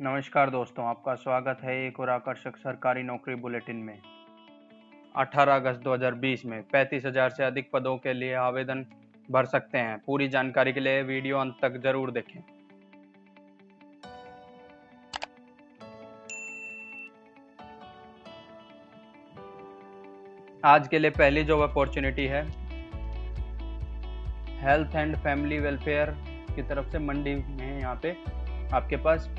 नमस्कार दोस्तों, आपका स्वागत है एक और आकर्षक सरकारी नौकरी बुलेटिन में। 18 अगस्त 2020 में पैंतीस हज़ार से अधिक पदों के लिए आवेदन भर सकते हैं। पूरी जानकारी के लिए वीडियो अंत तक ज़रूर देखें। आज के लिए पहली जॉब अपॉर्चुनिटी है। हेल्थ एंड फैमिली वेलफेयर की तरफ़ से मंडी में यहाँ पे आपके पास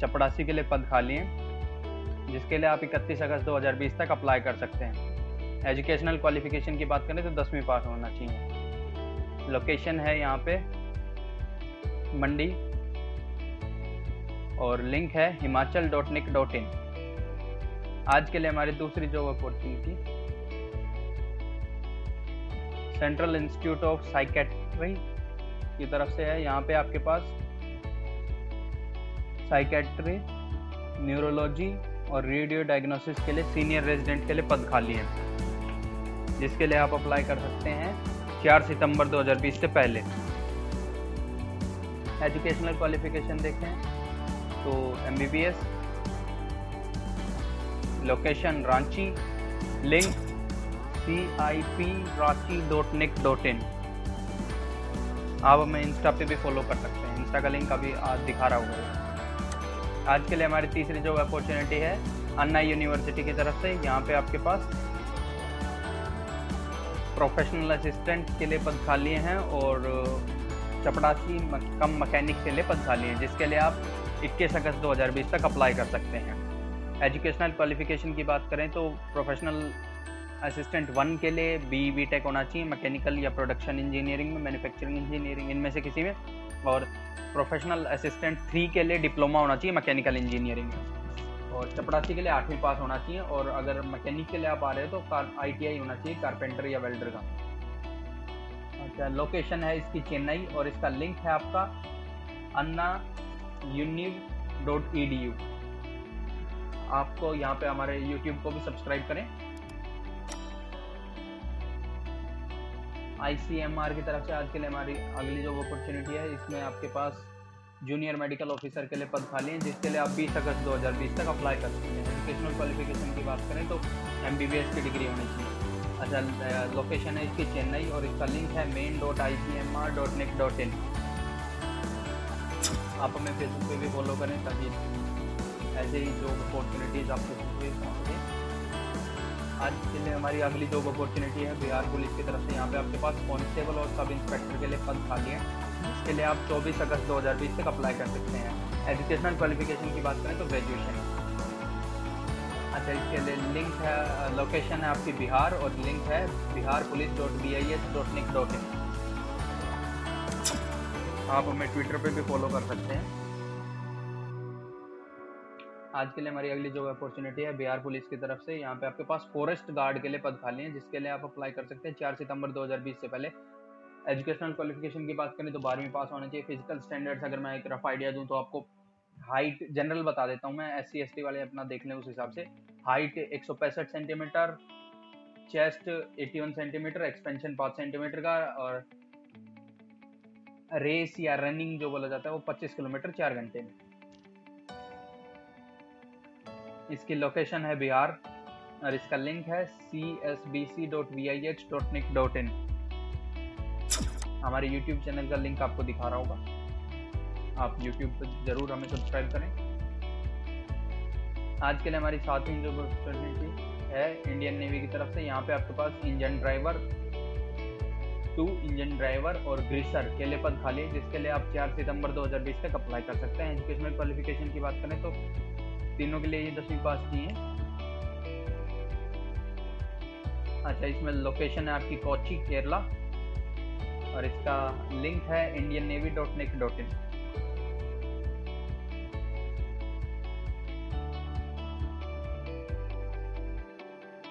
चपड़ासी के लिए पद खाली हैं, जिसके लिए आप 31 अगस्त 2020 तक अप्लाई कर सकते हैं। एजुकेशनल क्वालिफिकेशन की बात करें तो दसवीं पास होना चाहिए। लोकेशन है यहाँ पे, मंडी, और लिंक है Himachal dot nic dot in आज के लिए हमारी दूसरी job opportunity central institute of psychiatry की तरफ़ से है। यहाँ पे आपके पास साइकेट्री न्यूरोलॉजी और रेडियो डायग्नोसिस के लिए सीनियर रेजिडेंट के लिए पद खाली है। जिसके लिए आप अप्लाई कर सकते हैं 4 सितंबर 2020 से पहले। एजुकेशनल क्वालिफिकेशन देखें तो MBBS location Ranchi link C I P Ranchi dot nic dot in आप हमें इंस्टा पे भी फॉलो कर सकते हैं। इंस्टा का लिंक अभी दिखा रहा होगा आज के लिए हमारी तीसरी जो अपॉर्चुनिटी है अन्ना यूनिवर्सिटी की तरफ़ से, यहाँ पे आपके पास प्रोफेशनल असिस्टेंट के लिए पद खाली हैं और चपड़ासी कम मकैनिक के लिए पद खाली हैं, जिसके लिए आप 21 अगस्त 2020 तक अप्लाई कर सकते हैं। एजुकेशनल क्वालिफिकेशन की बात करें तो प्रोफेशनल असिस्टेंट वन के लिए बी बी टेक होना चाहिए मैकेनिकल या प्रोडक्शन इंजीनियरिंग में मैन्युफैक्चरिंग इंजीनियरिंग इनमें से किसी में और प्रोफेशनल असिस्टेंट थ्री के लिए डिप्लोमा होना चाहिए मैकेनिकल इंजीनियरिंग में। और चपड़ासी के लिए आठवीं पास होना चाहिए और अगर मैकेनिक के लिए आप आ रहे हो तो आई होना चाहिए कारपेंटर या वेल्डर का। अच्छा लोकेशन है इसकी चेन्नई और इसका लिंक है आपका Anna univ dot E D U आपको यहाँ पे हमारे यूट्यूब को भी सब्सक्राइब करें। आईसीएमआर की तरफ़ से आज के लिए हमारी अगली जो अपॉर्चुनिटी है, इसमें आपके पास जूनियर मेडिकल ऑफिसर के लिए पद खाली हैं, जिसके लिए आप 20 अगस्त 2020 तक अप्लाई कर सकते हैं। एजुकेशनल क्वालिफिकेशन की बात करें तो एमबीबीएस की डिग्री होनी चाहिए। अच्छा लोकेशन है इसकी चेन्नई और इसका लिंक है main dot I C M R dot nic dot in आप हमें फेसबुक पे भी फॉलो करें ताकि ऐसे ही जो अपॉर्चुनिटीज़ आपको आज के लिए हमारी अगली जॉब अपॉर्चुनिटी है बिहार पुलिस की तरफ़ से। यहाँ पे आपके पास कांस्टेबल और सब इंस्पेक्टर के लिए पद खाली है। जिसके लिए आप 24 अगस्त 2020 तक अप्लाई कर सकते हैं। एजुकेशनल क्वालिफिकेशन की बात करें तो ग्रेजुएशन अच्छा इसके लिए लिंक है लोकेशन है आपकी बिहार और लिंक है Bihar police dot B I S dot nic dot in आप हमें ट्विटर पर भी फॉलो कर सकते हैं। आज के लिए हमारी अगली जो अपॉर्चुनिटी है, बिहार पुलिस की तरफ़ से, यहाँ पे आपके पास फॉरेस्ट गार्ड के लिए पद खाली हैं, जिसके लिए आप अप्लाई कर सकते हैं चार सितंबर 2020 से पहले। एजुकेशनल क्वालिफिकेशन की बात करें तो बारहवीं पास होना चाहिए फ़िज़िकल स्टैंडर्ड्स अगर मैं एक रफ आइडिया दूँ तो आपको हाइट जनरल बता देता हूँ मैं एस सी वाले अपना देख लें उस हिसाब से। हाइट एक सौ पैंसठ सेंटीमीटर चेस्ट 81 सेंटीमीटर एक्सपेंशन पाँच सेंटीमीटर का और रेस या रनिंग जो बोला जाता है वो 25 किलोमीटर चार घंटे में। इसकी लोकेशन है बिहार, और इसका लिंक है C S B C dot V I H dot nic dot in हमारे यूट्यूब चैनल का लिंक आपको दिखा रहा होगा। आप यूट्यूब पर ज़रूर हमें सब्सक्राइब करें। आज के लिए हमारी सातवीं जो अपॉर्चुनिटी है इंडियन नेवी की तरफ़ से, यहाँ पे आपके पास engine driver two engine driver और ग्रीसर के लिए पद खाली जिसके लिए आप 4 सितंबर 2020 तक अप्लाई कर सकते हैं। एजुकेशनल क्वालिफिकेशन की बात करें तो तीनों के लिए ये दसवीं पास की है। अच्छा इसमें लोकेशन है आपकी कोची, केरला। और इसका लिंक है Indian navy dot nic dot in.